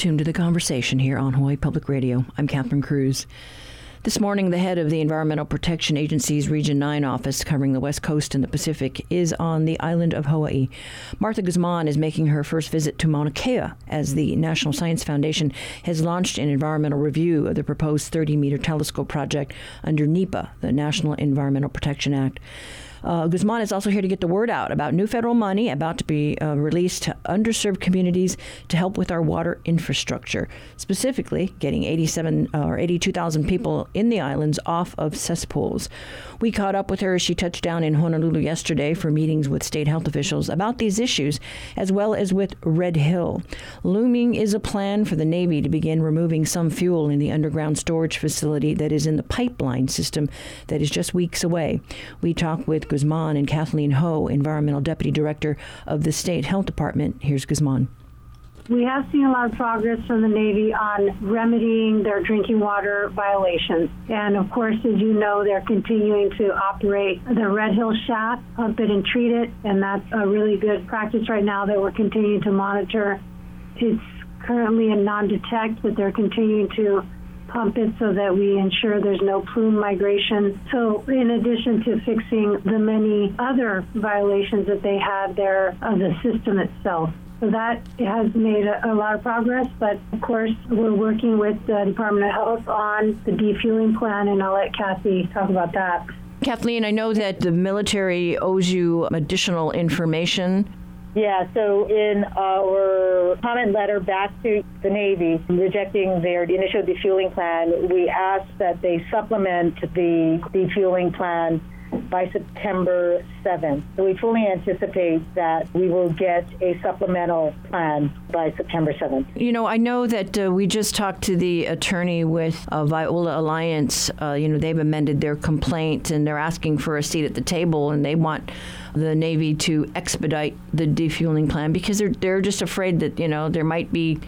Tuned to the conversation here on Hawaii Public Radio. I'm Catherine Cruz. This morning, the head of the Environmental Protection Agency's Region 9 office covering the West Coast and the Pacific is on the island of Hawaii. Martha Guzman is making her first visit to Mauna Kea as the National Science Foundation has launched an environmental review of the proposed 30 meter telescope project under NEPA, the National Environmental Protection Act. Uh, Guzman is also here to get the word out about new federal money about to be uh, released to underserved communities to help with our water infrastructure, specifically getting 87 uh, or 82,000 people in the islands off of cesspools. We caught up with her as she touched down in Honolulu yesterday for meetings with state health officials about these issues, as well as with Red Hill. Looming is a plan for the Navy to begin removing some fuel in the underground storage facility that is in the pipeline system that is just weeks away. We talked with Guzman and Kathleen Ho, Environmental Deputy Director of the State Health Department. Here's Guzman. We have seen a lot of progress from the Navy on remedying their drinking water violations. And of course, as you know, they're continuing to operate the Red Hill shaft, pump it and treat it. And that's a really good practice right now that we're continuing to monitor. It's currently in non detect, but they're continuing to pump it so that we ensure there's no plume migration. So, in addition to fixing the many other violations that they have there of the system itself. So that has made a, lot of progress, but of course, we're working with the Department of Health on the defueling plan, and I'll let Kathy talk about that. Kathleen, I know that the military owes you additional information yeah, so in our comment letter back to the Navy rejecting their initial defueling plan, we asked that they supplement the defueling plan by September 7th. So we fully anticipate that we will get a supplemental plan by September 7th. You know, I know that uh, we just talked to the attorney with uh, Viola Alliance. Uh, you know, they've amended their complaint and they're asking for a seat at the table and they want the Navy to expedite the defueling plan because they're, they're just afraid that, you know, there might be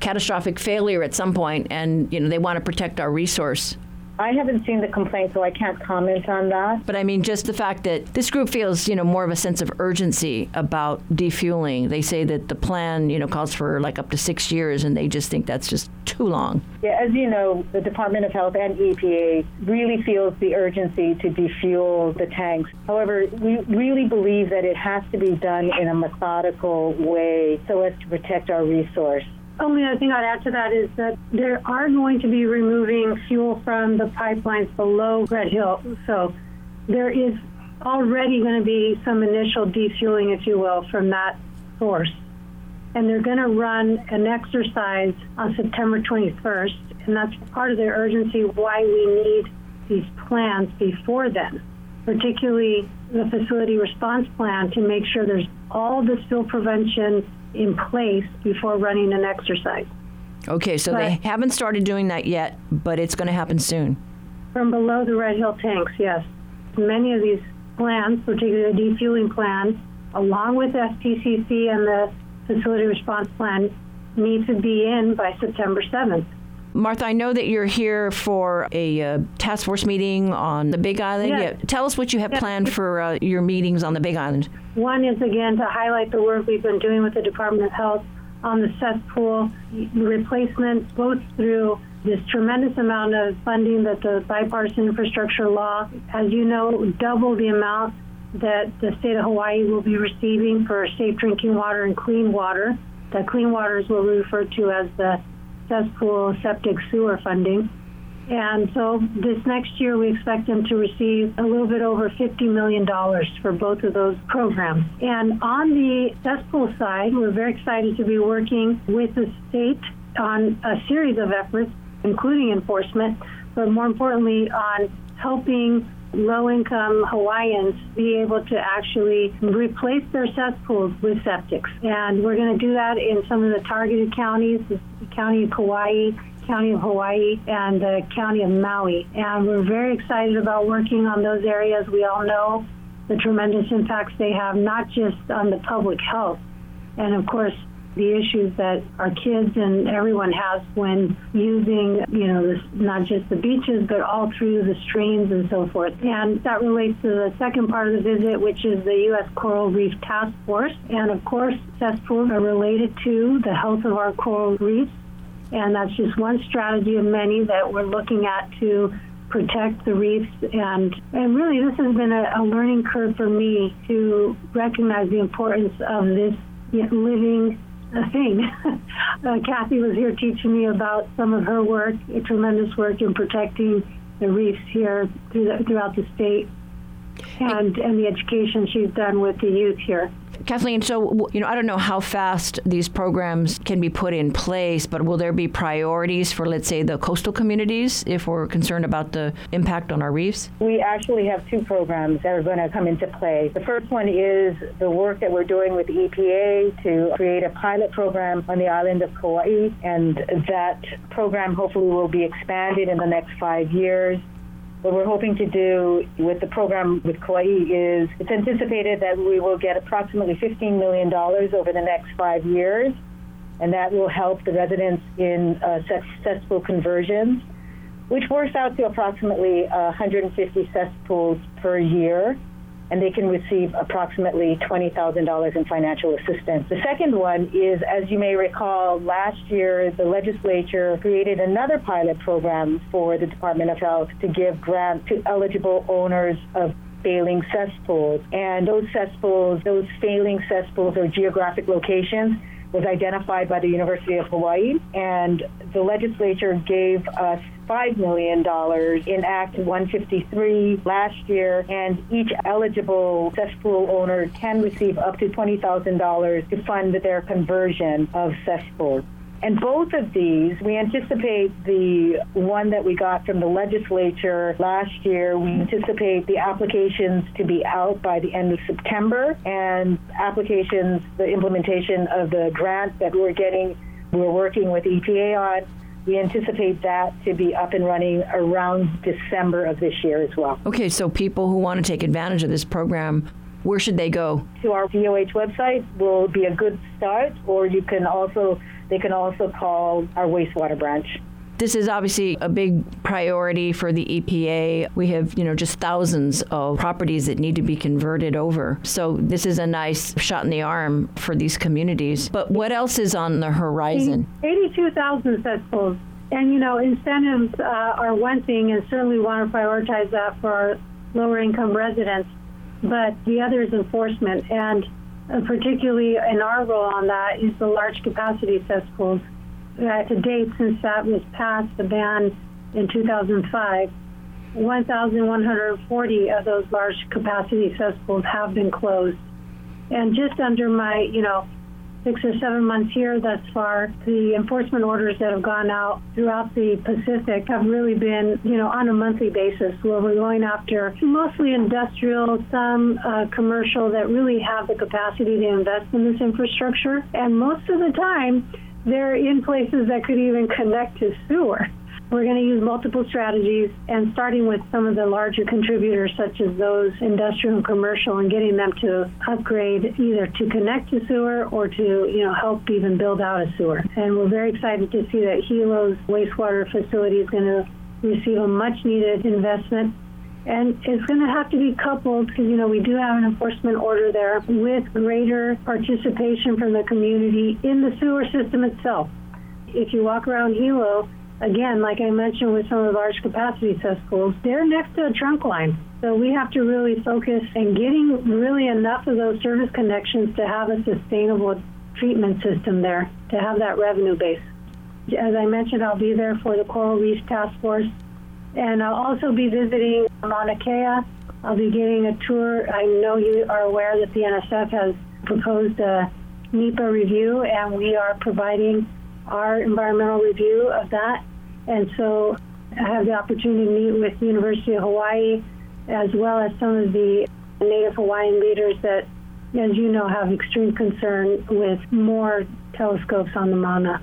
catastrophic failure at some point and, you know, they want to protect our resource. I haven't seen the complaint, so I can't comment on that. But I mean, just the fact that this group feels, you know, more of a sense of urgency about defueling. They say that the plan, you know, calls for like up to six years, and they just think that's just too long. Yeah, as you know, the Department of Health and EPA really feels the urgency to defuel the tanks. However, we really believe that it has to be done in a methodical way so as to protect our resource only other thing I'd add to that is that there are going to be removing fuel from the pipelines below Red Hill. So there is already going to be some initial defueling, if you will, from that source. And they're going to run an exercise on September 21st. And that's part of the urgency why we need these plans before then, particularly the facility response plan to make sure there's all the spill prevention in place before running an exercise. Okay, so but they haven't started doing that yet, but it's going to happen soon. From below the Red Hill tanks, yes. Many of these plans, particularly the defueling plan, along with SPCC and the facility response plan, need to be in by September 7th. Martha, I know that you're here for a uh, task force meeting on the Big Island. Yes. Yeah. Tell us what you have yes. planned for uh, your meetings on the Big Island. One is, again, to highlight the work we've been doing with the Department of Health on the cesspool replacement, both through this tremendous amount of funding that the bipartisan infrastructure law, as you know, double the amount that the state of Hawaii will be receiving for safe drinking water and clean water. The clean water is what we refer to as the cesspool septic sewer funding. And so this next year, we expect them to receive a little bit over $50 million for both of those programs. And on the cesspool side, we're very excited to be working with the state on a series of efforts, including enforcement, but more importantly, on helping low income Hawaiians be able to actually replace their cesspools with septics. And we're going to do that in some of the targeted counties, the county of Kauai, county of Hawaii, and the county of Maui. And we're very excited about working on those areas. We all know the tremendous impacts they have, not just on the public health, and of course, the issues that our kids and everyone has when using, you know, this, not just the beaches, but all through the streams and so forth. And that relates to the second part of the visit, which is the U.S. Coral Reef Task Force. And of course, cesspools are related to the health of our coral reefs And that's just one strategy of many that we're looking at to protect the reefs. And, and really, this has been a, a learning curve for me to recognize the importance of this living thing. uh, Kathy was here teaching me about some of her work, tremendous work in protecting the reefs here through the, throughout the state, and, and the education she's done with the youth here. Kathleen, so you know, I don't know how fast these programs can be put in place, but will there be priorities for, let's say, the coastal communities if we're concerned about the impact on our reefs? We actually have two programs that are going to come into play. The first one is the work that we're doing with EPA to create a pilot program on the island of Kauai, and that program hopefully will be expanded in the next five years. What we're hoping to do with the program with Kauai is it's anticipated that we will get approximately $15 million over the next five years, and that will help the residents in uh, cesspool conversions, which works out to approximately uh, 150 cesspools per year and they can receive approximately $20,000 in financial assistance. The second one is, as you may recall, last year the legislature created another pilot program for the Department of Health to give grants to eligible owners of failing cesspools. And those cesspools, those failing cesspools or geographic locations, was identified by the University of Hawaii, and the legislature gave us $5 million in Act 153 last year, and each eligible cesspool owner can receive up to $20,000 to fund their conversion of cesspools. And both of these, we anticipate the one that we got from the legislature last year, we anticipate the applications to be out by the end of September, and applications, the implementation of the grant that we're getting, we're working with EPA on. We anticipate that to be up and running around December of this year as well. Okay, so people who want to take advantage of this program where should they go? To our DOH website will be a good start, or you can also they can also call our wastewater branch. This is obviously a big priority for the EPA. We have, you know, just thousands of properties that need to be converted over. So this is a nice shot in the arm for these communities. But what else is on the horizon? 82,000 cesspools. And, you know, incentives uh, are one thing, and certainly want to prioritize that for our lower income residents. But the other is enforcement. And particularly in our role on that is the large capacity cesspools. Uh, to date, since that was passed, the ban in 2005, 1,140 of those large capacity cesspools have been closed. And just under my, you know, six or seven months here thus far, the enforcement orders that have gone out throughout the Pacific have really been, you know, on a monthly basis where we're going after mostly industrial, some uh, commercial that really have the capacity to invest in this infrastructure. And most of the time, they're in places that could even connect to sewer. We're going to use multiple strategies and starting with some of the larger contributors, such as those industrial and commercial, and getting them to upgrade either to connect to sewer or to, you know, help even build out a sewer. And we're very excited to see that Hilo's wastewater facility is going to receive a much needed investment. And it's going to have to be coupled because, you know, we do have an enforcement order there with greater participation from the community in the sewer system itself. If you walk around Hilo, again, like I mentioned with some of the large capacity cesspools, they're next to a trunk line. So we have to really focus and getting really enough of those service connections to have a sustainable treatment system there, to have that revenue base. As I mentioned, I'll be there for the Coral Reef Task Force, and I'll also be visiting Mauna Kea. I'll be getting a tour. I know you are aware that the NSF has proposed a NEPA review, and we are providing our environmental review of that and so I have the opportunity to meet with University of Hawaii as well as some of the Native Hawaiian leaders that, as you know, have extreme concern with more telescopes on the Mauna.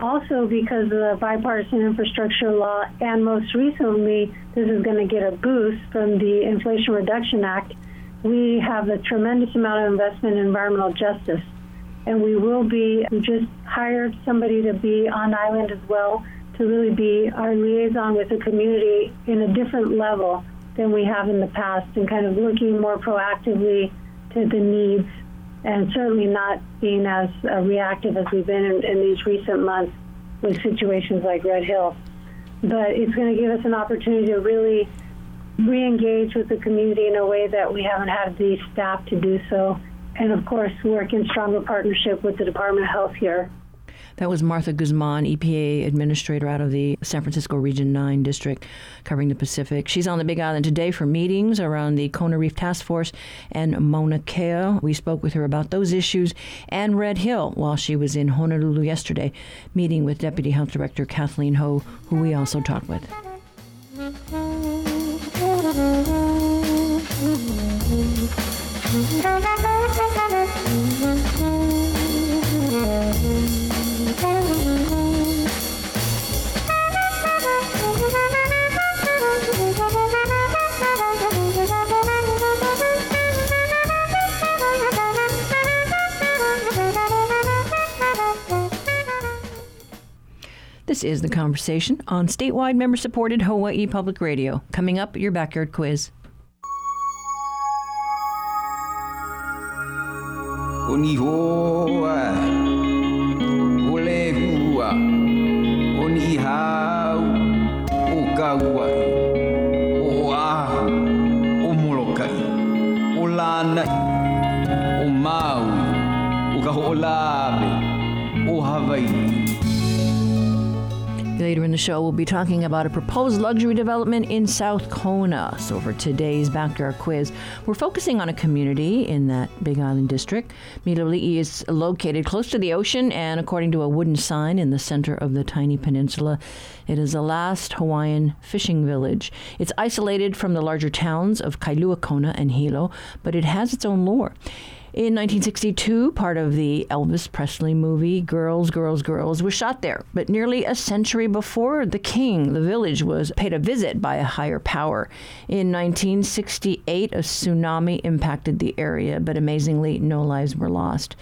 Also, because of the bipartisan infrastructure law, and most recently, this is going to get a boost from the Inflation Reduction Act, we have a tremendous amount of investment in environmental justice. And we will be, we just hired somebody to be on island as well to really be our liaison with the community in a different level than we have in the past and kind of looking more proactively to the needs and certainly not being as uh, reactive as we've been in, in, these recent months. with situations like Red Hill. But it's going to give us an opportunity to really re-engage with the community in a way that we haven't had the staff to do so. And of course, work in stronger partnership with the Department of Health here. That was Martha Guzman, EPA administrator out of the San Francisco Region 9 district covering the Pacific. She's on the Big Island today for meetings around the Coral Reef Task Force and Mauna Kea. We spoke with her about those issues and Red Hill while she was in Honolulu yesterday, meeting with Deputy Health Director Kathleen Ho, who we also talked with. This is The Conversation on statewide member supported Hawaii Public Radio. Coming up, your backyard quiz. o Hawaii. Later in the show, we'll be talking about a proposed luxury development in South Kona. So, for today's backyard quiz, we're focusing on a community in that Big Island district. Miloli'i is located close to the ocean, and according to a wooden sign in the center of the tiny peninsula, it is the last Hawaiian fishing village. It's isolated from the larger towns of Kailua Kona and Hilo, but it has its own lore. In 1962, part of the Elvis Presley movie Girls, Girls, Girls was shot there. But nearly a century before the king, the village was paid a visit by a higher power. In 1968, a tsunami impacted the area, but amazingly, no lives were lost.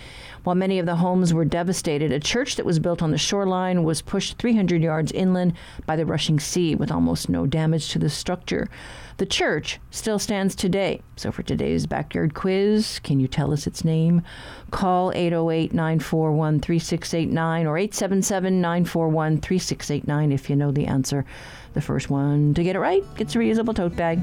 While many of the homes were devastated, a church that was built on the shoreline was pushed 300 yards inland by the rushing sea with almost no damage to the structure. The church still stands today. So for today's backyard quiz, can you tell us its name? Call 808 941 3689 or 877 941 3689 if you know the answer. The first one to get it right gets a reusable tote bag.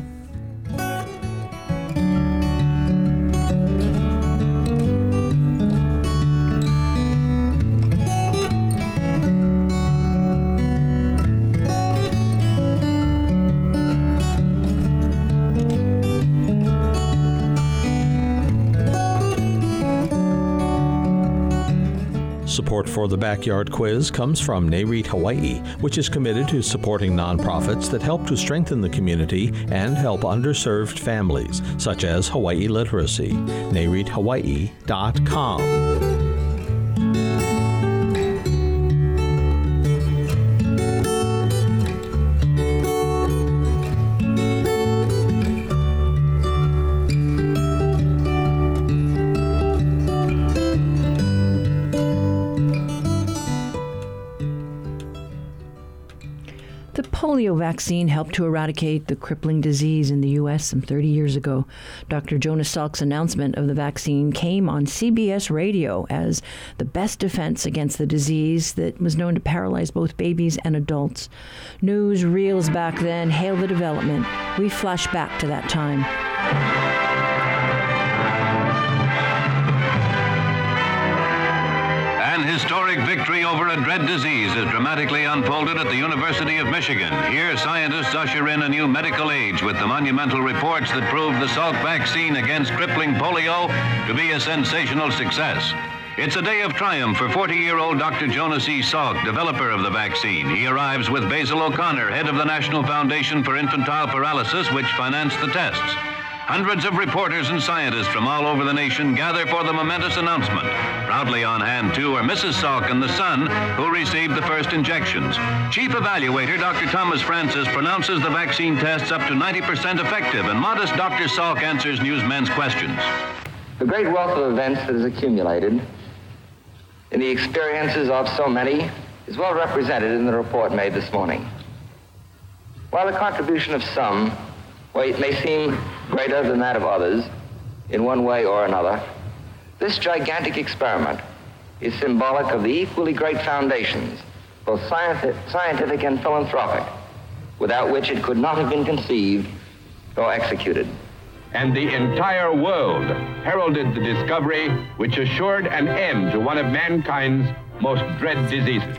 Support for the Backyard Quiz comes from NAREIT Hawaii, which is committed to supporting nonprofits that help to strengthen the community and help underserved families, such as Hawaii Literacy. NAREITHawaii.com. vaccine helped to eradicate the crippling disease in the U.S. some 30 years ago. Dr. Jonas Salk's announcement of the vaccine came on CBS radio as the best defense against the disease that was known to paralyze both babies and adults. News reels back then hail the development. We flash back to that time. Historic victory over a dread disease is dramatically unfolded at the University of Michigan. Here, scientists usher in a new medical age with the monumental reports that prove the Salk vaccine against crippling polio to be a sensational success. It's a day of triumph for 40-year-old Dr. Jonas E. Salk, developer of the vaccine. He arrives with Basil O'Connor, head of the National Foundation for Infantile Paralysis, which financed the tests. Hundreds of reporters and scientists from all over the nation gather for the momentous announcement. Proudly on hand, too, are Mrs. Salk and the son, who received the first injections. Chief Evaluator Dr. Thomas Francis pronounces the vaccine tests up to 90% effective, and modest Dr. Salk answers newsmen's questions. The great wealth of events that has accumulated in the experiences of so many is well represented in the report made this morning. While the contribution of some well, it may seem greater than that of others in one way or another. This gigantic experiment is symbolic of the equally great foundations both scientific and philanthropic, without which it could not have been conceived or executed. And the entire world heralded the discovery which assured an end to one of mankind's most dread diseases.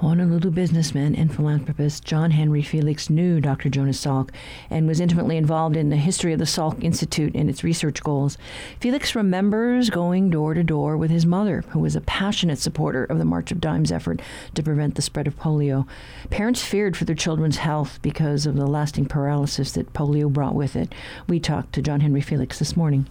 Honolulu businessman and philanthropist John Henry Felix knew Dr. Jonas Salk and was intimately involved in the history of the Salk Institute and its research goals. Felix remembers going door to door with his mother, who was a passionate supporter of the March of Dimes effort to prevent the spread of polio. Parents feared for their children's health because of the lasting paralysis that polio brought with it. We talked to John Henry Felix this morning.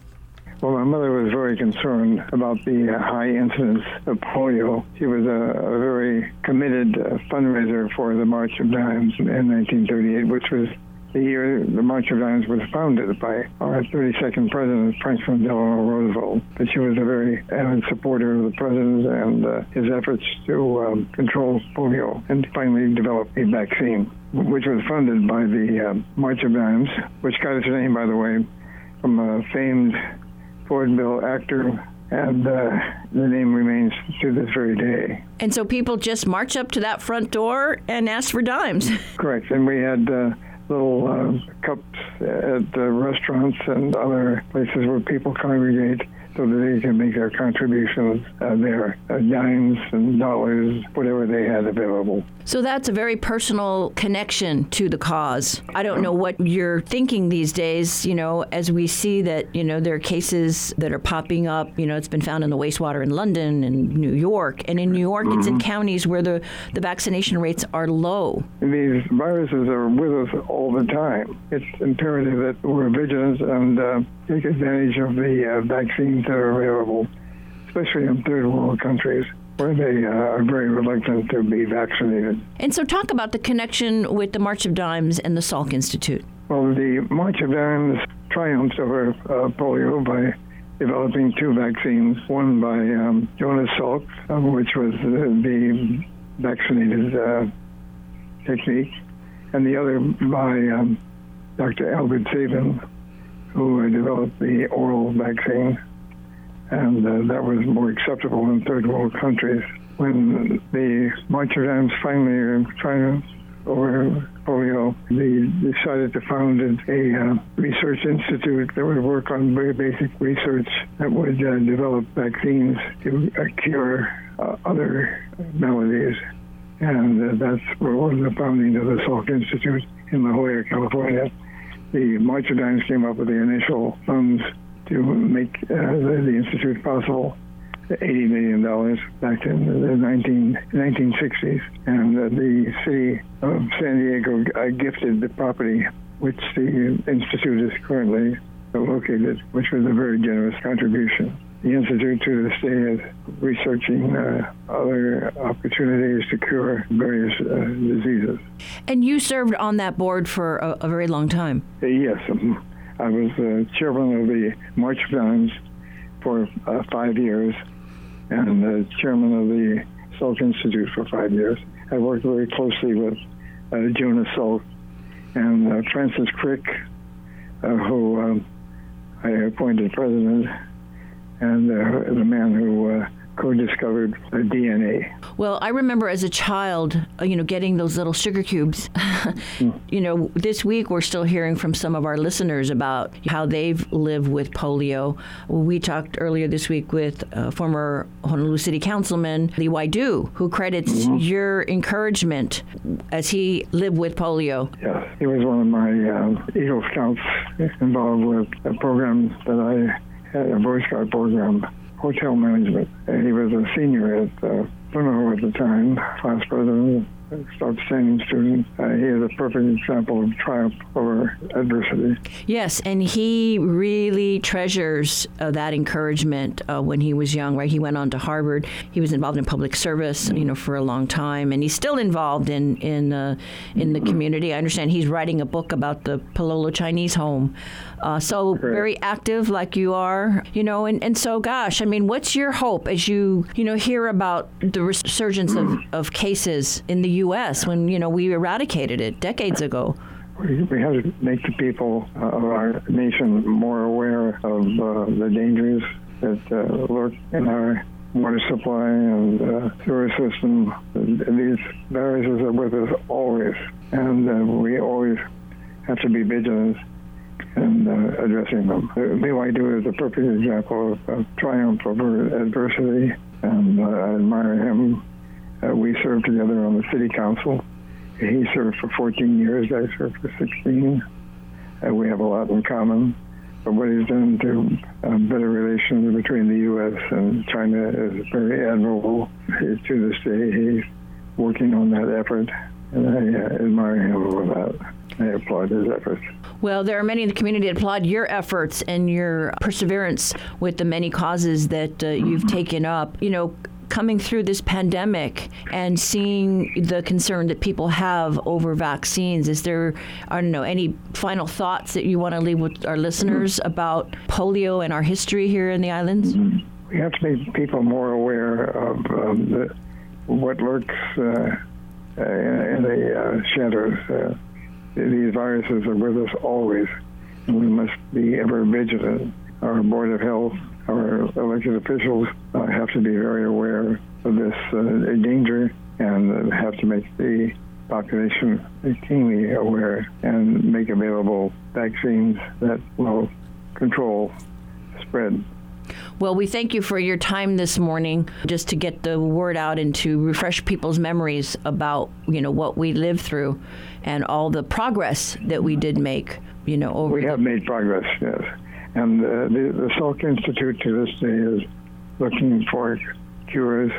Well, my mother was very concerned about the high incidence of polio. She was a, a very committed uh, fundraiser for the March of Dimes in 1938, which was the year the March of Dimes was founded by our 32nd president, Franklin Delano Roosevelt. But she was a very avid supporter of the president and uh, his efforts to um, control polio and finally develop a vaccine, which was funded by the uh, March of Dimes, which got its name, by the way, from a famed vaudeville actor and uh, the name remains to this very day. And so people just march up to that front door and ask for dimes. Correct. And we had uh, little uh, cups at restaurants and other places where people congregate so that they can make their contributions uh, there, uh, dimes and dollars, whatever they had available. So that's a very personal connection to the cause. I don't know what you're thinking these days, you know, as we see that, you know, there are cases that are popping up. You know, it's been found in the wastewater in London and New York. And in New York, mm-hmm. it's in mm-hmm. counties where the, the vaccination rates are low. These viruses are with us all the time. It's imperative that we're vigilant and uh, take advantage of the uh, vaccines that are available, especially in third world countries where they uh, are very reluctant to be vaccinated. And so, talk about the connection with the March of Dimes and the Salk Institute. Well, the March of Dimes triumphed over uh, polio by developing two vaccines, one by um, Jonas Salk, uh, which was the vaccinated uh, technique, and the other by um, Dr. Albert Sabin, who developed the oral vaccine, and uh, that was more acceptable in third world countries. When the March of finally to over polio, they decided to found a uh, research institute that would work on very basic research that would uh, develop vaccines to uh, cure uh, other maladies. And uh, that's what was the founding of the Salk Institute in La Jolla, California the March came up with the initial funds to make uh, the, the, institute possible. $80 million back in the 19, 1960s. And uh, the city of San Diego uh, gifted the property which the institute is currently located, which was a very generous contribution the Institute to this day is researching uh, other opportunities to cure various uh, diseases. And you served on that board for a, a very long time. Uh, yes, um, I was the chairman of the March of for uh, five years and the chairman of the Salk Institute for five years. I worked very closely with Jonas Salk and Francis Crick, who um, I appointed president and uh, the man who uh, co-discovered DNA. Well, I remember as a child, uh, you know, getting those little sugar cubes. mm. You know, this week we're still hearing from some of our listeners about how they've lived with polio. We talked earlier this week with uh, former Honolulu City Councilman Leigh-Wai Doo, who credits mm-hmm. your encouragement as he lived with polio. Yes, he was one of my uh, Eagle Scouts involved with a program that I had a Boy Scout program, hotel management. And he was a senior at uh, Punahou at the time, class president outstanding student. Uh, he is a perfect example of triumph over adversity. Yes, and he really treasures uh, that encouragement uh, when he was young. Right, he went on to Harvard. He was involved in public service, you know, for a long time, and he's still involved in in uh, in the community. I understand he's writing a book about the Palolo Chinese home. Uh, so very active, like you are, you know, and, and so gosh, I mean, what's your hope as you you know hear about the resurgence of, of cases in the U.S. when you know we eradicated it decades ago. We have to make the people uh, of our nation more aware of uh, the dangers that uh, lurk in our water supply and uh, sewer system. These viruses are with us always, and uh, we always have to be vigilant in addressing them. BYD is a perfect example of, of triumph over adversity, and I admire him. Uh, we served together on the city council. He served for 14 years, I served for 16. Uh, we have a lot in common. But what he's done to uh, better relations between the U.S. and China is very admirable. He, to this day, he's working on that effort, and I uh, admire him for that. I applaud his efforts. Well, there are many in the community that applaud your efforts and your perseverance with the many causes that uh, you've taken up. You know, coming through this pandemic and seeing the concern that people have over vaccines, is there, I don't know, any final thoughts that you want to leave with our listeners about polio and our history here in the islands? We have to make people more aware of um, the, what lurks uh, in the uh, shadows. Uh, these viruses are with us always, and we must be ever vigilant. Our Board of Health our elected officials uh, have to be very aware of this uh, danger and have to make the population keenly aware and make available vaccines that will control spread. Well, we thank you for your time this morning just to get the word out and to refresh people's memories about, you know, what we lived through and all the progress that we did make, you know, over We the- have made progress, yes. And uh, the, the Salk Institute to this day is looking for cures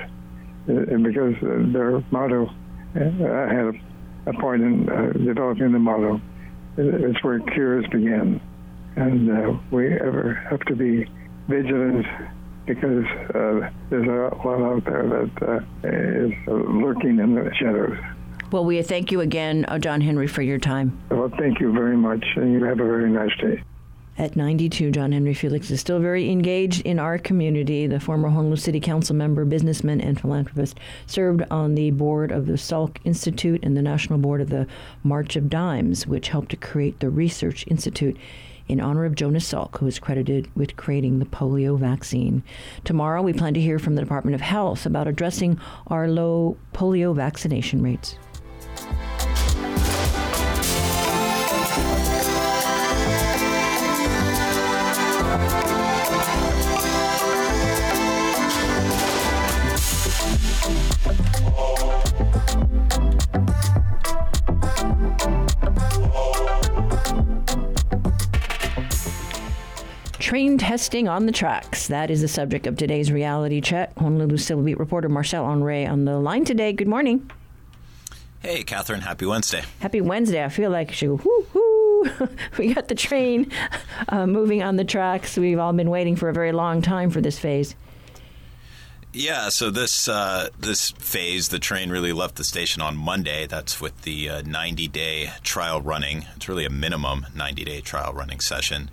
uh, because uh, their motto, uh, I had a, part in uh, developing the motto, it's where cures begin. And uh, we ever have to be vigilant because uh, there's a lot out there that uh, is lurking in the shadows. Well, we thank you again, John Henry, for your time. Well, thank you very much, and you have a very nice day. At 92, John Henry Felix is still very engaged in our community. The former Honolulu City Council member, businessman, and philanthropist served on the board of the Salk Institute and the national board of the March of Dimes, which helped to create the Research Institute in honor of Jonas Salk, who is credited with creating the polio vaccine. Tomorrow, we plan to hear from the Department of Health about addressing our low polio vaccination rates. Train testing on the tracks. That is the subject of today's reality check. Honolulu Civil Beat reporter Marcel Honoré on the line today. Good morning. Hey, Catherine. Happy Wednesday. Happy Wednesday. I feel like go, whoo, whoo. we got the train uh, moving on the tracks. We've all been waiting for a very long time for this phase. Yeah, so this uh, this phase, the train really left the station on Monday. That's with the uh, 90 day trial running. It's really a minimum 90 day trial running session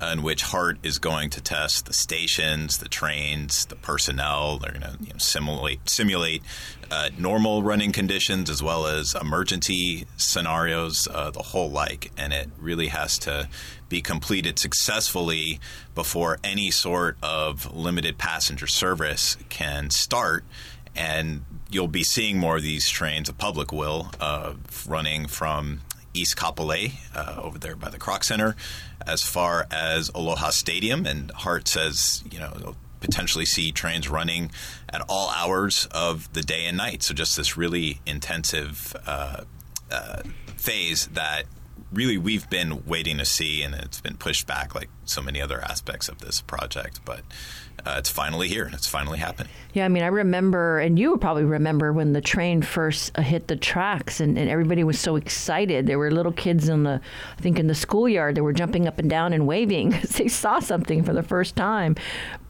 in which HART is going to test the stations, the trains, the personnel. They're going to you know, simulate simulate uh, normal running conditions as well as emergency scenarios, uh, the whole like. And it really has to be completed successfully before any sort of limited passenger service can start. And you'll be seeing more of these trains, the public will, uh, running from East Kapolei uh, over there by the Kroc Center, as far as Aloha Stadium. And HART says, you know, potentially see trains running at all hours of the day and night. So just this really intensive uh, uh, phase that really we've been waiting to see, and it's been pushed back like so many other aspects of this project. But uh, it's finally here. It's finally happening. Yeah, I mean, I remember, and you probably remember when the train first uh, hit the tracks, and, and everybody was so excited. There were little kids in the, I think, in the schoolyard. They were jumping up and down and waving because they saw something for the first time.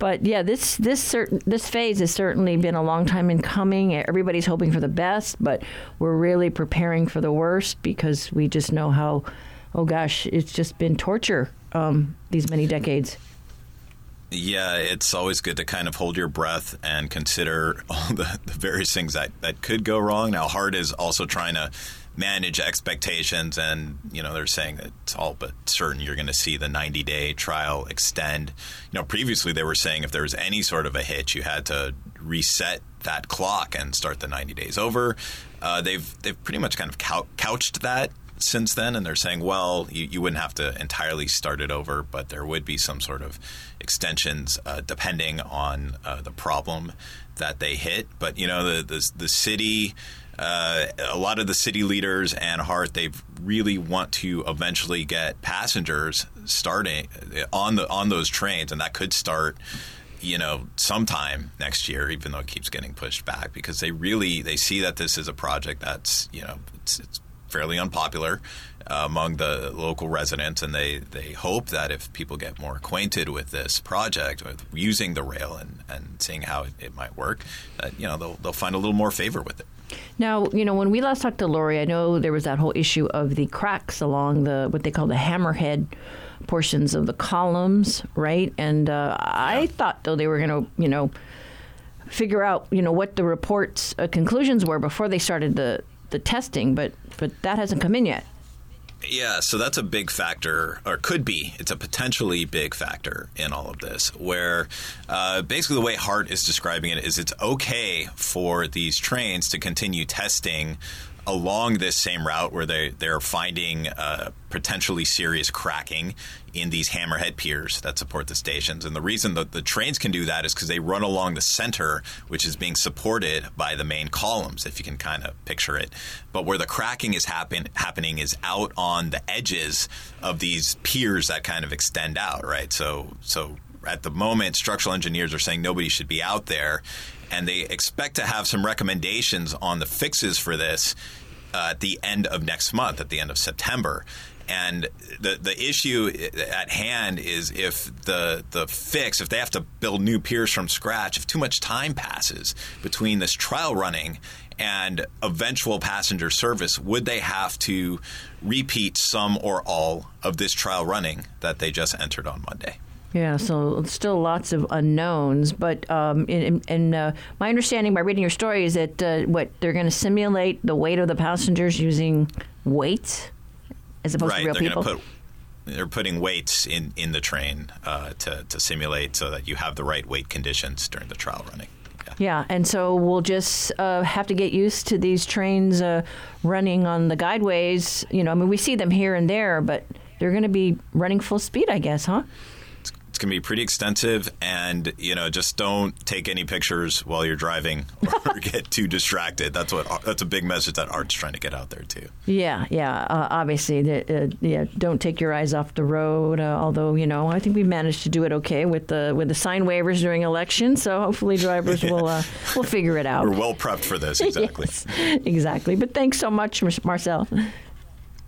But yeah, this this certain this phase has certainly been a long time in coming. Everybody's hoping for the best, but we're really preparing for the worst because we just know how, oh gosh, it's just been torture um, these many decades. Yeah, it's always good to kind of hold your breath and consider all the, the various things that, that could go wrong. Now, HART is also trying to manage expectations, and you know they're saying that it's all but certain you're going to see the 90 day trial extend. You know, previously they were saying if there was any sort of a hitch, you had to reset that clock and start the 90 days over. Uh, they've they've pretty much kind of couched that since then, and they're saying, well, you, you wouldn't have to entirely start it over, but there would be some sort of extensions uh, depending on uh, the problem that they hit. But you know, the the, the city. Uh, a lot of the city leaders and HART, they really want to eventually get passengers starting uh, on the on those trains, and that could start you know sometime next year even though it keeps getting pushed back because they really they see that this is a project that's you know it's, it's fairly unpopular uh, among the local residents, and they, they hope that if people get more acquainted with this project, with using the rail and, and seeing how it, it might work, that you know they'll, they'll find a little more favor with it. Now, you know, when we last talked to Lori, I know there was that whole issue of the cracks along the what they call the hammerhead portions of the columns, right? And uh, yeah. I thought though they were going to, you know, figure out, you know, what the report's uh, conclusions were before they started the the testing, but but that hasn't come in yet. Yeah, so that's a big factor, or could be. It's a potentially big factor in all of this, where uh, basically the way HART is describing it is it's okay for these trains to continue testing along this same route where they, they're finding uh, potentially serious cracking in these hammerhead piers that support the stations. And the reason that the trains can do that is because they run along the center, which is being supported by the main columns, if you can kind of picture it. But where the cracking is happen, happening is out on the edges of these piers that kind of extend out, right? So, so at the moment, structural engineers are saying nobody should be out there and they expect to have some recommendations on the fixes for this uh, at the end of next month, at the end of September. And the the issue at hand is if the the fix, if they have to build new piers from scratch, if too much time passes between this trial running and eventual passenger service, would they have to repeat some or all of this trial running that they just entered on Monday? Yeah, so still lots of unknowns. But um, in, in uh, my understanding by reading your story is that uh, what they're going to simulate the weight of the passengers using weights as opposed right, to real they're people. Put, they're putting weights in, in the train uh, to, to simulate so that you have the right weight conditions during the trial running. Yeah, yeah and so we'll just uh, have to get used to these trains uh, running on the guideways. You know, I mean, we see them here and there, but they're going to be running full speed, I guess, huh? It's going to be pretty extensive, and you know, just don't take any pictures while you're driving or get too distracted. That's what that's a big message that HART's trying to get out there too. Yeah, yeah. Uh, obviously, the, uh, yeah. Don't take your eyes off the road. Uh, although you know, I think we managed to do it okay with the with the sign waivers during election. So hopefully, drivers will uh, will figure it out. We're well prepped for this. Exactly. yes, exactly. But thanks so much, Marcel.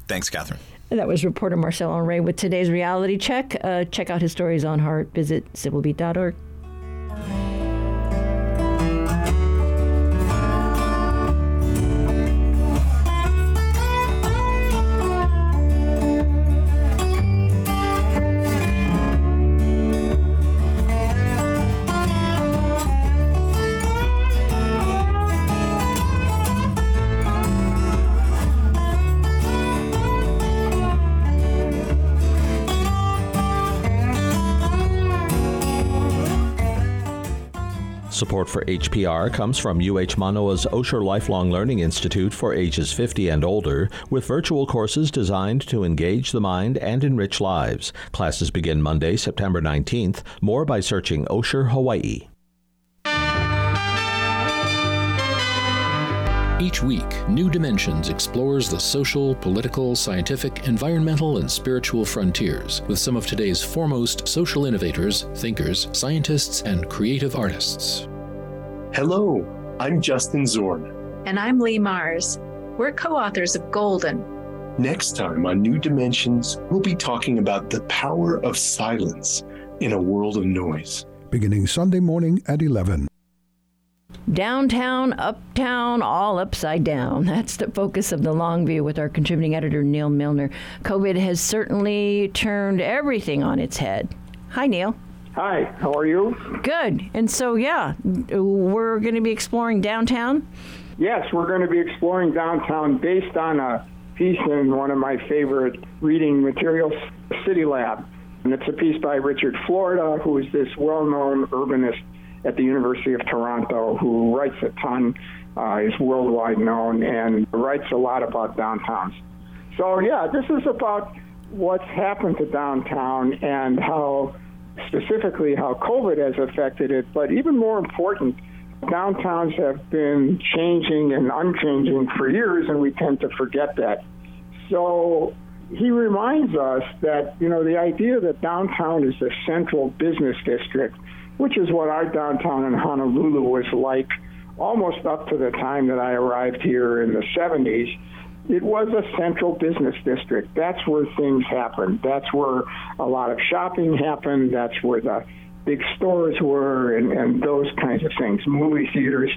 Thanks, Catherine. That was reporter Marcel Honoré with today's reality check. Uh, check out his stories on HART. Visit civilbeat.org. for HPR comes from UH Manoa's Osher Lifelong Learning Institute for ages 50 and older, with virtual courses designed to engage the mind and enrich lives. Classes begin Monday, September 19th. More by searching Osher Hawaii. Each week, New Dimensions explores the social, political, scientific, environmental, and spiritual frontiers with some of today's foremost social innovators, thinkers, scientists, and creative artists. Hello, I'm Justin Zorn. And I'm Leigh Marz. We're co authors of Golden. Next time on New Dimensions, we'll be talking about the power of silence in a world of noise. Beginning Sunday morning at 11. Downtown, uptown, all upside down. That's the focus of the long view with our contributing editor, Neil Milner. COVID has certainly turned everything on its head. Hi, Neil. Hi, how are you? Good. And so, yeah, we're going to be exploring downtown? Yes, we're going to be exploring downtown based on a piece in one of my favorite reading materials, City Lab. And it's a piece by Richard Florida, who is this well known urbanist at the University of Toronto who writes a ton, uh, is worldwide known, and writes a lot about downtowns. So, yeah, this is about what's happened to downtown and how specifically how COVID has affected it, but even more important, downtowns have been changing and unchanging for years, and we tend to forget that. So he reminds us that, you know, the idea that downtown is a central business district, which is what our downtown in Honolulu was like almost up to the time that I arrived here in the 70s it was a central business district. That's where things happened. That's where a lot of shopping happened. That's where the big stores were and, and those kinds of things, movie theaters.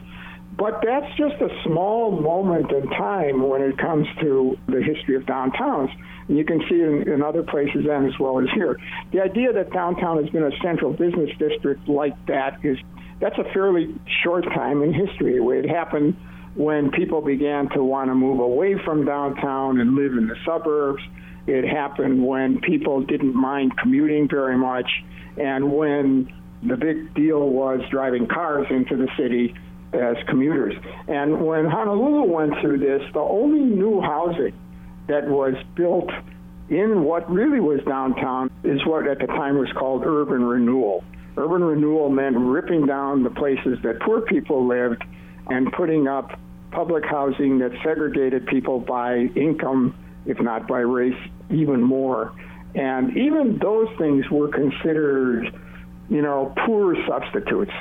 But that's just a small moment in time when it comes to the history of downtowns. And you can see in, in other places then as well as here. The idea that downtown has been a central business district like that is that's a fairly short time in history. where It happened when people began to want to move away from downtown and live in the suburbs. It happened when people didn't mind commuting very much, and when the big deal was driving cars into the city as commuters. And when Honolulu went through this, the only new housing that was built in what really was downtown is what at the time was called urban renewal. Urban renewal meant ripping down the places that poor people lived and putting up public housing that segregated people by income, if not by race, even more. And even those things were considered, you know, poor substitutes.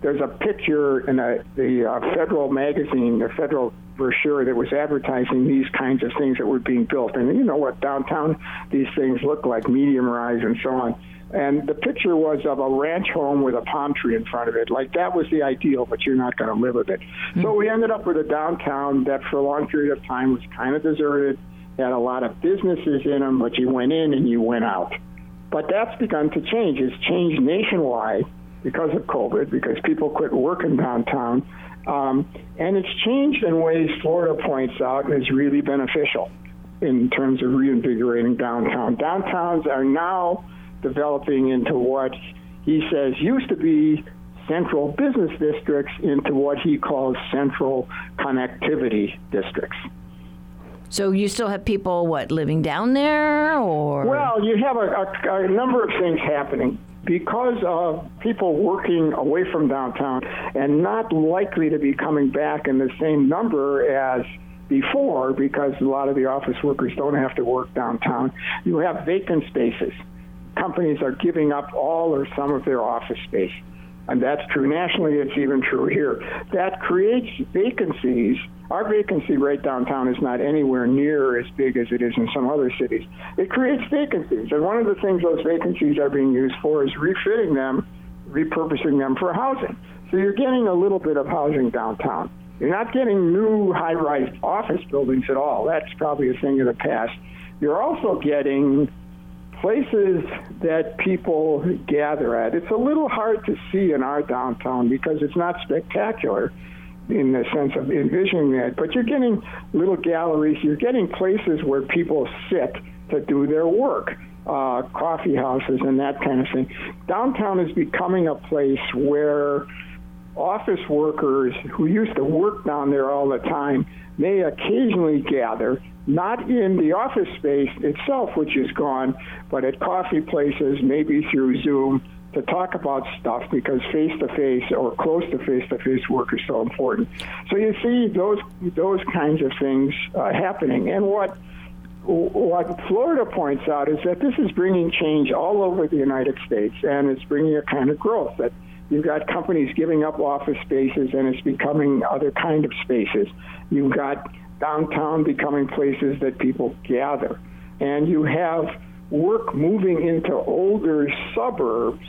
There's a picture in a, the uh, federal magazine, the federal brochure that was advertising these kinds of things that were being built. And you know what downtown these things look like, medium rise and so on. And the picture was of a ranch home with a palm tree in front of it. Like that was the ideal, but you're not going to live with it. Mm-hmm. So we ended up with a downtown that for a long period of time was kind of deserted, had a lot of businesses in them, but you went in and you went out. But that's begun to change. It's changed nationwide because of COVID, because people quit working downtown. Um, and it's changed in ways Florida points out and is really beneficial in terms of reinvigorating downtown. Downtowns are now developing into what he says used to be central business districts into what he calls central connectivity districts. So you still have people what living down there, or well, you have a, a, a number of things happening because of people working away from downtown and not likely to be coming back in the same number as before because a lot of the office workers don't have to work downtown. You have vacant spaces companies are giving up all or some of their office space. And that's true nationally, it's even true here. That creates vacancies. Our vacancy rate downtown is not anywhere near as big as it is in some other cities. It creates vacancies. And one of the things those vacancies are being used for is refitting them, repurposing them for housing. So you're getting a little bit of housing downtown. You're not getting new high rise office buildings at all. That's probably a thing of the past. You're also getting places that people gather at. It's a little hard to see in our downtown because it's not spectacular in the sense of envisioning that, but you're getting little galleries, you're getting places where people sit to do their work. Uh, coffee houses and that kind of thing. Downtown is becoming a place where office workers who used to work down there all the time may occasionally gather not in the office space itself, which is gone, but at coffee places, maybe through Zoom, to talk about stuff because face to face or close to face to face work is so important. So you see those those kinds of things uh, happening, and what what Florida points out is that this is bringing change all over the United States, and it's bringing a kind of growth that you've got companies giving up office spaces, and it's becoming other kind of spaces. You've got downtown becoming places that people gather. And you have work moving into older suburbs,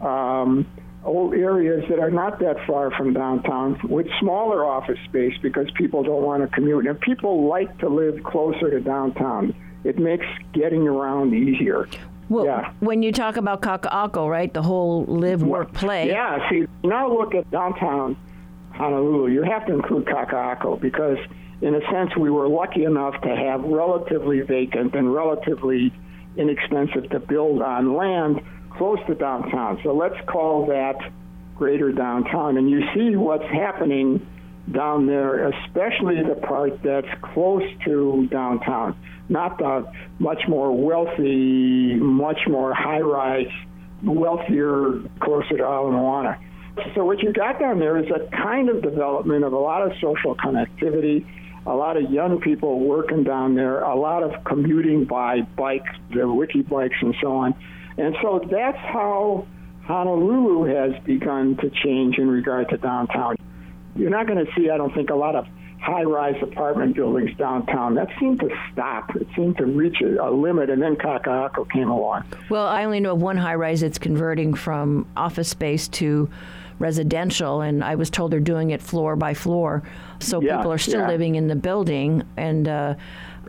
um, old areas that are not that far from downtown with smaller office space because people don't want to commute. And people like to live closer to downtown. It makes getting around easier. Well, yeah. when you talk about Kaka'ako, right, the whole live, work, play. Yeah, see, now look at downtown Honolulu. You have to include Kaka'ako because, in a sense, we were lucky enough to have relatively vacant and relatively inexpensive to build on land close to downtown. So let's call that greater downtown. And you see what's happening down there, especially the part that's close to downtown, not the much more wealthy, much more high rise, wealthier, closer to Ala Moana. So what you got down there is a kind of development of a lot of social connectivity, a lot of young people working down there, a lot of commuting by bike, the Biki bikes and so on. And so that's how Honolulu has begun to change in regard to downtown. You're not going to see, I don't think, a lot of high rise apartment buildings downtown. That seemed to stop. It seemed to reach a, a limit, and then Kaka'ako came along. Well, I only know of one high rise that's converting from office space to residential, and I was told they're doing it floor by floor. So Yeah, people are still yeah. living in the building. And uh,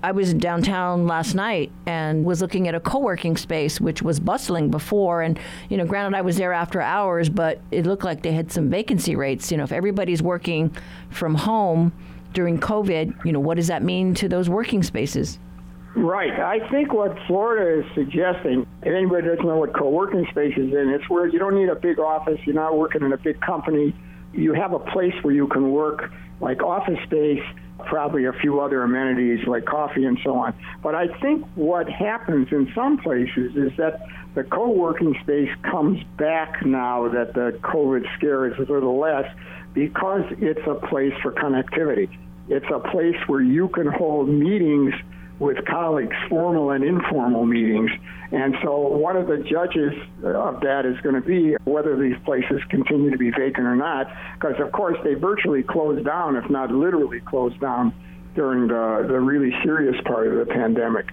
I was downtown last night and was looking at a co working space, which was bustling before. And, you know, granted, I was there after hours, but it looked like they had some vacancy rates. You know, if everybody's working from home during COVID, you know, what does that mean to those working spaces? Right. I think what Florida is suggesting, if anybody doesn't know what co-working space is in, it's where you don't need a big office. You're not working in a big company. You have a place where you can work, like office space, probably a few other amenities like coffee and so on. But I think what happens in some places is that the co-working space comes back now that the COVID scare is a little less because it's a place for connectivity. It's a place where you can hold meetings with colleagues, formal and informal meetings. And so one of the judges of that is going to be whether these places continue to be vacant or not, because of course they virtually closed down, if not literally closed down, during the, the really serious part of the pandemic.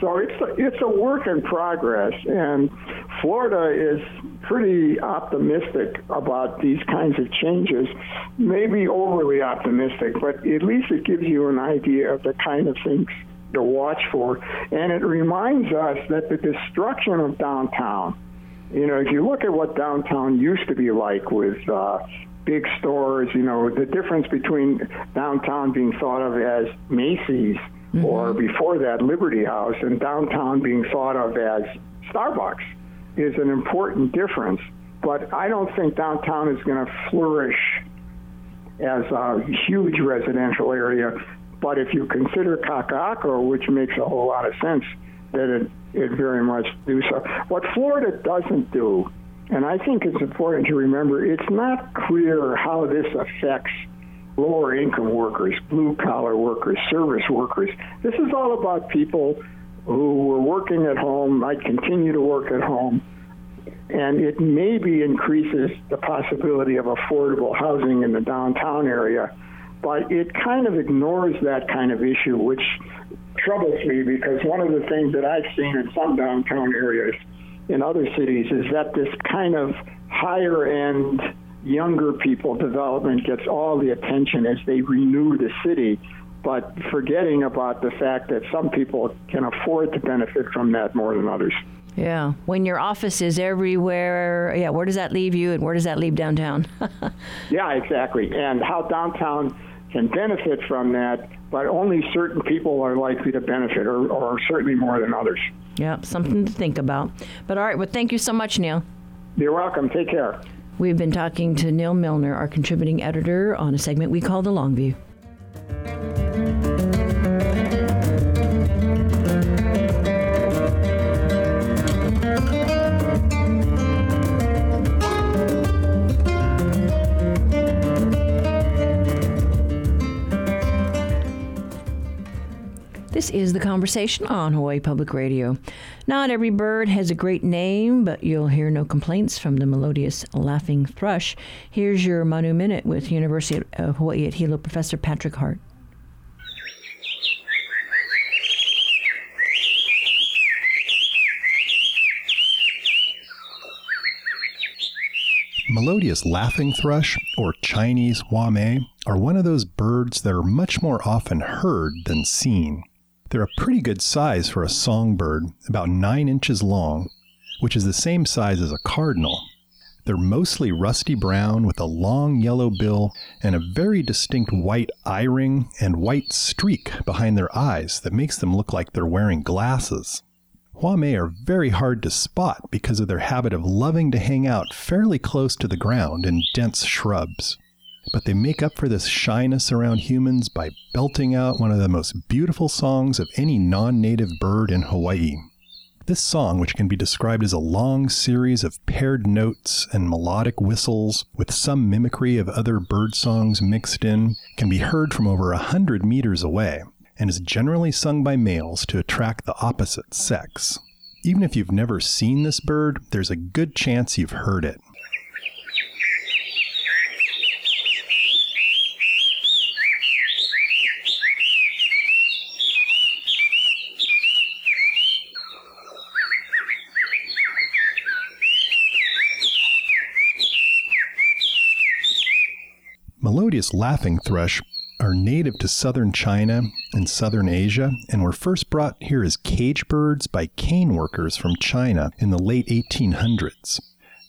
So it's a, it's a work in progress, and Florida is pretty optimistic about these kinds of changes. Maybe overly optimistic, but at least it gives you an idea of the kind of things to watch for. And it reminds us that the destruction of downtown, you know, if you look at what downtown used to be like with uh, big stores, you know, the difference between downtown being thought of as Macy's or mm-hmm. before that Liberty House and downtown being thought of as Starbucks is an important difference. But I don't think downtown is going to flourish as a huge residential area. But if you consider Kaka'ako, which makes a whole lot of sense, that it, it very much do so. What Florida doesn't do, and I think it's important to remember, it's not clear how this affects lower income workers, blue collar workers, service workers. This is all about people who were working at home, might continue to work at home, and it maybe increases the possibility of affordable housing in the downtown area, but it kind of ignores that kind of issue, which troubles me because one of the things that I've seen in some downtown areas in other cities is that this kind of higher end younger people development gets all the attention as they renew the city but forgetting about the fact that some people can afford to benefit from that more than others. Yeah. When your office is everywhere, yeah, where does that leave you and where does that leave downtown? Yeah, exactly. And how downtown can benefit from that, but only certain people are likely to benefit, or, or certainly more than others. yeah, something to think about. But all right, well, thank you so much, Neal. You're welcome. Take care. We've been talking to Neal Milner, our contributing editor, on a segment we call The Long View. This is the conversation on Hawaii Public Radio. Not every bird has a great name, but you'll hear no complaints from the melodious laughing thrush. Here's your Manu Minute with University of Hawaii at Hilo professor Patrick Hart. Melodious laughing thrush, or Chinese Hua-Mei, are one of those birds that are much more often heard than seen. They're a pretty good size for a songbird, about 9 inches long, which is the same size as a cardinal. They're mostly rusty brown with a long yellow bill and a very distinct white eye ring and white streak behind their eyes that makes them look like they're wearing glasses. Hua-Mei are very hard to spot because of their habit of loving to hang out fairly close to the ground in dense shrubs. But they make up for this shyness around humans by belting out one of the most beautiful songs of any non native bird in Hawaii. This song, which can be described as a long series of paired notes and melodic whistles with some mimicry of other bird songs mixed in, can be heard from over a hundred meters away and is generally sung by males to attract the opposite sex. Even if you've never seen this bird, there's a good chance you've heard it. Laughing thrush are native to southern China and southern Asia and were first brought here as cage birds by cane workers from China in the late 1800s.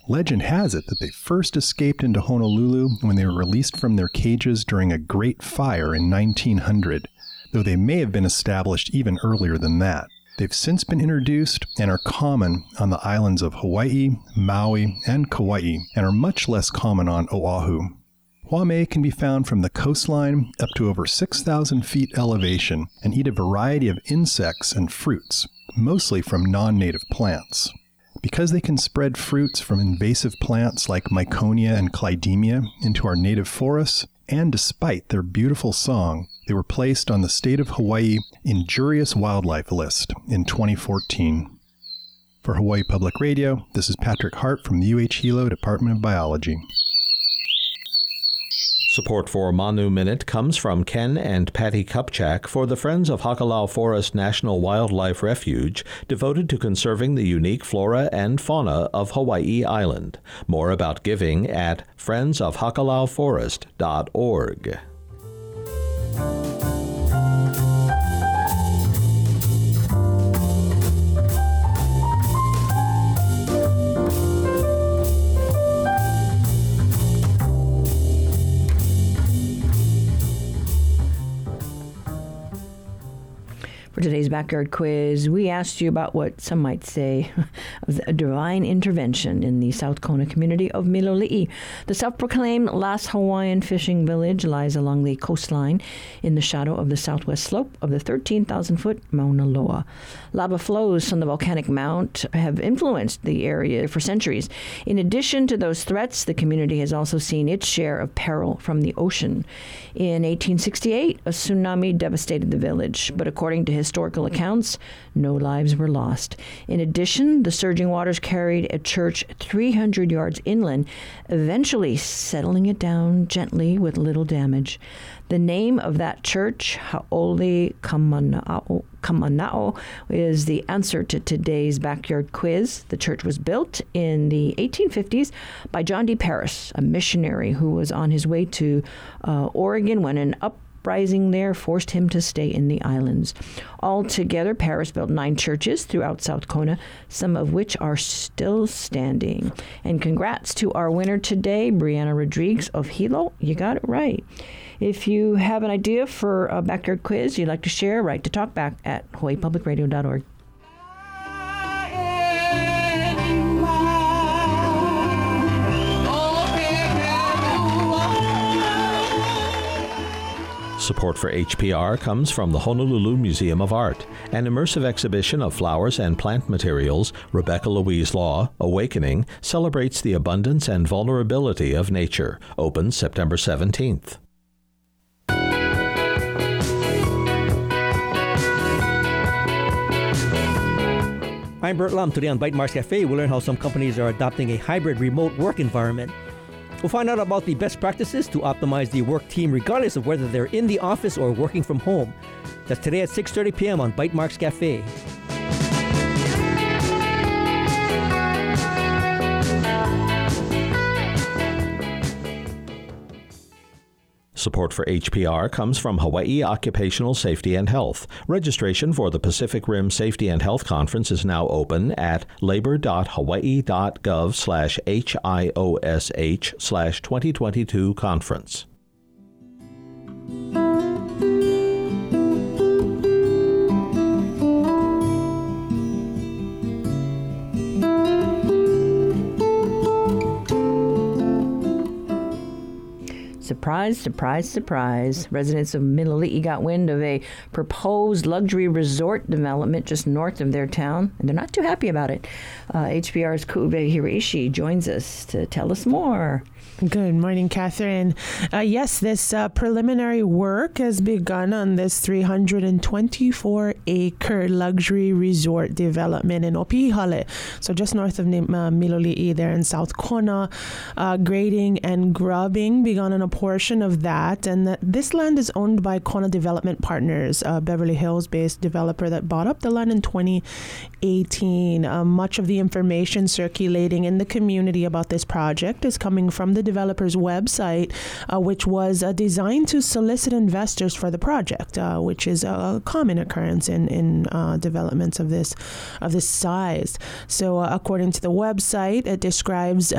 Legend has it that they first escaped into Honolulu when they were released from their cages during a great fire in 1900, though they may have been established even earlier than that. They've since been introduced and are common on the islands of Hawaii, Maui, and Kauai, and are much less common on Oahu. Hua-Mei can be found from the coastline up to over 6,000 feet elevation and eat a variety of insects and fruits, mostly from non native plants. Because they can spread fruits from invasive plants like Miconia and Clidemia into our native forests, and despite their beautiful song, they were placed on the state of Hawaii Injurious Wildlife List in 2014. For Hawaii Public Radio, this is Patrick Hart from the UH Hilo Department of Biology. Support for Manu Minute comes from Ken and Patty Kupchak for the Friends of Hakalau Forest National Wildlife Refuge, devoted to conserving the unique flora and fauna of Hawaii Island. More about giving at friendsofhakalauforest.org. For today's backyard quiz, we asked you about what some might say of a divine intervention in the South Kona community of Miloli'i. The self proclaimed last Hawaiian fishing village lies along the coastline in the shadow of the southwest slope of the 13,000 foot Mauna Loa. Lava flows from the volcanic mount have influenced the area for centuries. In addition to those threats, the community has also seen its share of peril from the ocean. In 1868, a tsunami devastated the village, but according to historical accounts, no lives were lost. In addition, the surging waters carried a church 300 yards inland, eventually settling it down gently with little damage. The name of that church, Kamana'o, Kamana'o, is the answer to today's backyard quiz. The church was built in the 1850s by John D. Paris, a missionary who was on his way to uh, Oregon when an up uprising there forced him to stay in the islands. Altogether, Paris built nine churches throughout South Kona, some of which are still standing. And congrats to our winner today, Brianna Rodriguez of Hilo. You got it right. If you have an idea for a backyard quiz you'd like to share, write to talkback at hawaiipublicradio.org. Support for HPR comes from the Honolulu Museum of Art. An immersive exhibition of flowers and plant materials, Rebecca Louise Law, Awakening, celebrates the abundance and vulnerability of nature. Opens September 17th. I'm Bert Lum. Today on Bytemarks Cafe, we'll learn how some companies are adopting a hybrid remote work environment. We'll find out about the best practices to optimize the work team regardless of whether they're in the office or working from home. That's today at 6:30 p.m. on Bytemarks Cafe. Support for HPR comes from Hawaii Occupational Safety and Health. Registration for the Pacific Rim Safety and Health Conference is now open at labor.hawaii.gov slash HIOSH slash 2022 conference. Surprise, surprise, surprise. Residents of Miloli'i got wind of a proposed luxury resort development just north of their town, and they're not too happy about it. Uh, HPR's Ku'uwehi Hiraishi joins us to tell us more. Good morning, Catherine. Uh, yes, this uh, preliminary work has begun on this 324 acre luxury resort development in Opihale, so just north of uh, Miloli'i there in South Kona. Uh, grading and grubbing begun on a portion of that, and this land is owned by Kona Development Partners, a Beverly Hills based developer that bought up the land in 2018. Uh, much of the information circulating in the community about this project is coming from the developer's website, uh, which was uh, designed to solicit investors for the project, uh, which is a common occurrence in in uh, developments of this of this size. So, uh, according to the website, it describes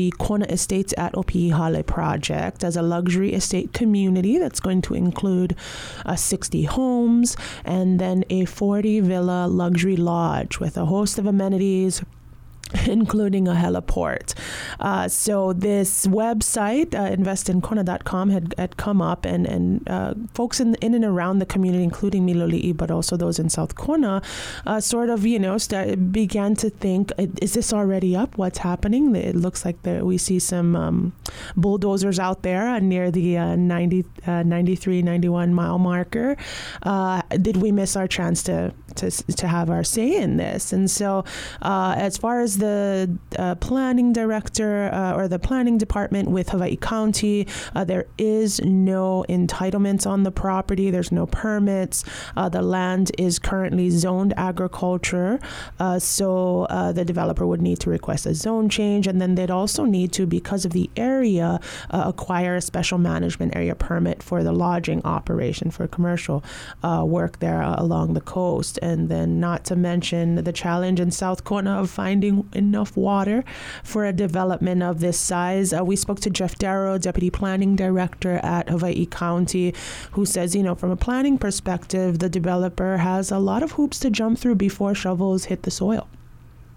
the Kona Estates at Opihale project as a luxury estate community that's going to include 60 homes and then a 40 villa luxury lodge with a host of amenities including a heliport. Uh, so this website, uh, had, had come up, and, and uh, folks in, in and around the community, including Miloli'i, but also those in South Kona, uh, sort of, you know, start, began to think, is this already up? What's happening? It looks like there, we see some um, bulldozers out there near the uh, 90, uh, 93, 91 mile marker. Uh, did we miss our chance to, to, to have our say in this? And so as far as the uh, planning director uh, or the planning department with Hawaii County. Uh, there is no entitlements on the property, there's no permits. Uh, the land is currently zoned agriculture, uh, so the developer would need to request a zone change, and then they'd also need to, because of the area, acquire a special management area permit for the lodging operation for commercial work there along the coast. And then, not to mention the challenge in South Kona of finding enough water for a development of this size. Uh, we spoke to Jeff Darrow, Deputy Planning Director at Hawaii County, who says, you know, from a planning perspective, the developer has a lot of hoops to jump through before shovels hit the soil.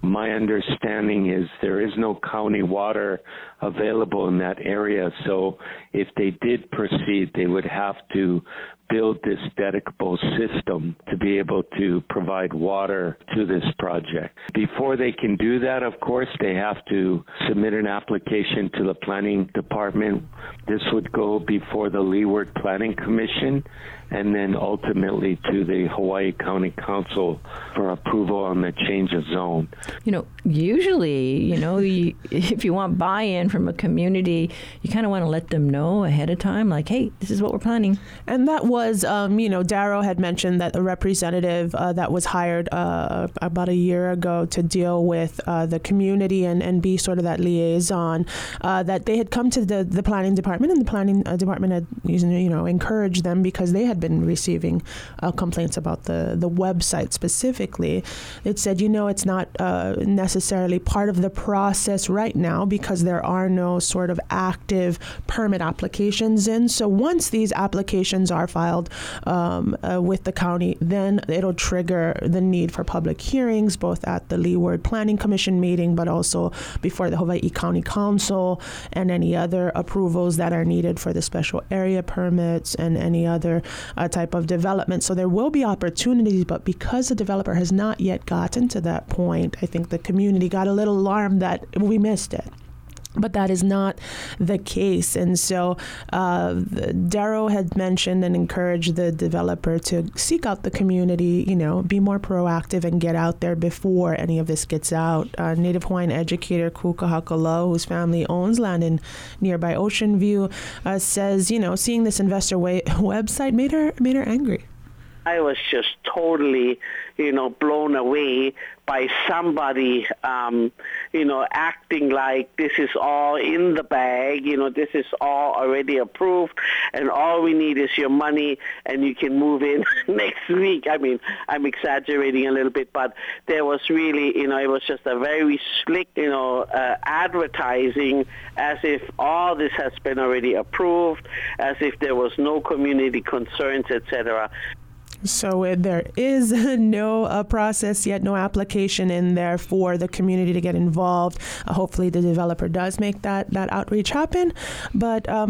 My understanding is there is no county water available in that area. So if they did proceed, they would have to build this dedicable system to be able to provide water to this project. Before they can do that, of course, they have to submit an application to the planning department. This would go before the Leeward Planning Commission and then ultimately to the Hawaii County Council for approval on the change of zone. You know, usually, you know, you, if you want buy-in from a community, you kind of want to let them know ahead of time, like, hey, this is what we're planning. And that was, um, you know, Darrow had mentioned that a representative uh, that was hired uh, about a year ago to deal with uh, the community and, and be sort of that liaison, uh, that they had come to the, the planning department and the planning uh, department had, you know, encouraged them because they had been receiving uh, complaints about the, the website specifically. It said, you know, it's not necessarily part of the process right now because there are no sort of active permit applications in. So once these applications are filed um, uh, with the county, then it'll trigger the need for public hearings, both at the Leeward Planning Commission meeting, but also before the Hawaii County Council and any other approvals that are needed for the special area permits and any other uh, type of development. So there will be opportunities, but because the developer has not yet gotten to that point, I think the community got a little alarmed that we missed it but that is not the case. And so uh, Darrow had mentioned and encouraged the developer to seek out the community, you know, be more proactive and get out there before any of this gets out. Uh, Native Hawaiian educator Kuka whose family owns land in nearby Ocean View, uh, says, you know, seeing this investor way- website made her made her angry. I was just totally, you know, blown away by somebody, um, you know, acting like this is all in the bag, you know, this is all already approved, and all we need is your money, and you can move in next week. I mean, I'm exaggerating a little bit, but there was really, you know, it was just a very slick, you know, uh, advertising as if all this has been already approved, as if there was no community concerns, etc. So there is no uh, process yet, no application in there for the community to get involved. Uh, hopefully, the developer does make that that outreach happen. But uh,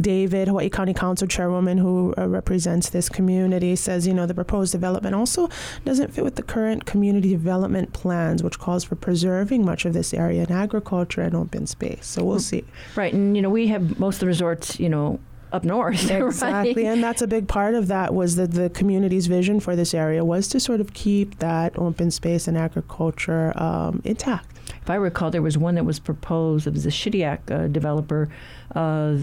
David, Hawaii County Council Chairwoman, who uh, represents this community, says you know the proposed development also doesn't fit with the current community development plans, which calls for preserving much of this area in agriculture and open space. So we'll see. Right, and you know we have most of the resorts, you know, up north. Exactly, right? and that's a big part of that was that the community's vision for this area was to sort of keep that open space and agriculture um, intact. If I recall, there was one that was proposed. It was a Shediac uh, developer uh,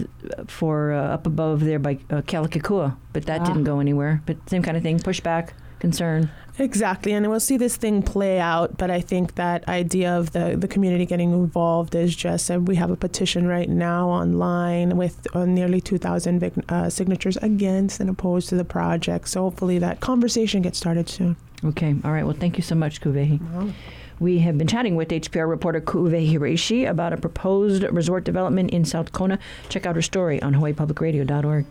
for uh, up above there by uh, Kealakekua, but that ah. didn't go anywhere. But same kind of thing, pushback, concern. Exactly, and we'll see this thing play out. But I think that idea of the, the community getting involved is just uh, we have a petition right now online with uh, nearly 2,000 uh, signatures against and opposed to the project. So hopefully that conversation gets started soon. Okay, all right. Well, thank you so much, Ku'uwehi. Wow. We have been chatting with HPR reporter Ku'uwehi Hiraishi about a proposed resort development in South Kona. Check out her story on hawaiipublicradio.org.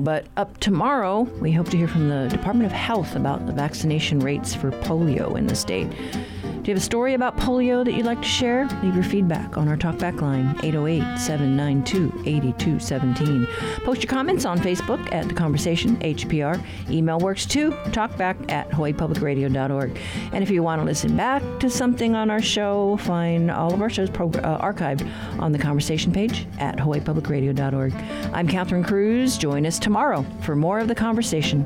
But up tomorrow, we hope to hear from the Department of Health about the vaccination rates for polio in the state. You have a story about polio that you'd like to share? Leave your feedback on our talkback line, 808 792 8217. Post your comments on Facebook at The Conversation HPR. Email works too, talkback at hawaiipublicradio.org. And if you want to listen back to something on our show, find all of our shows pro- uh, archived on the conversation page at hawaiipublicradio.org. I'm Catherine Cruz. Join us tomorrow for more of The Conversation.